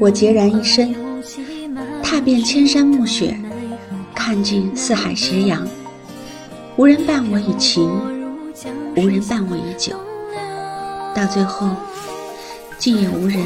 我孑然一身，踏遍千山暮雪，看尽四海斜阳，无人伴我以情，无人伴我以酒，到最后，竟也无人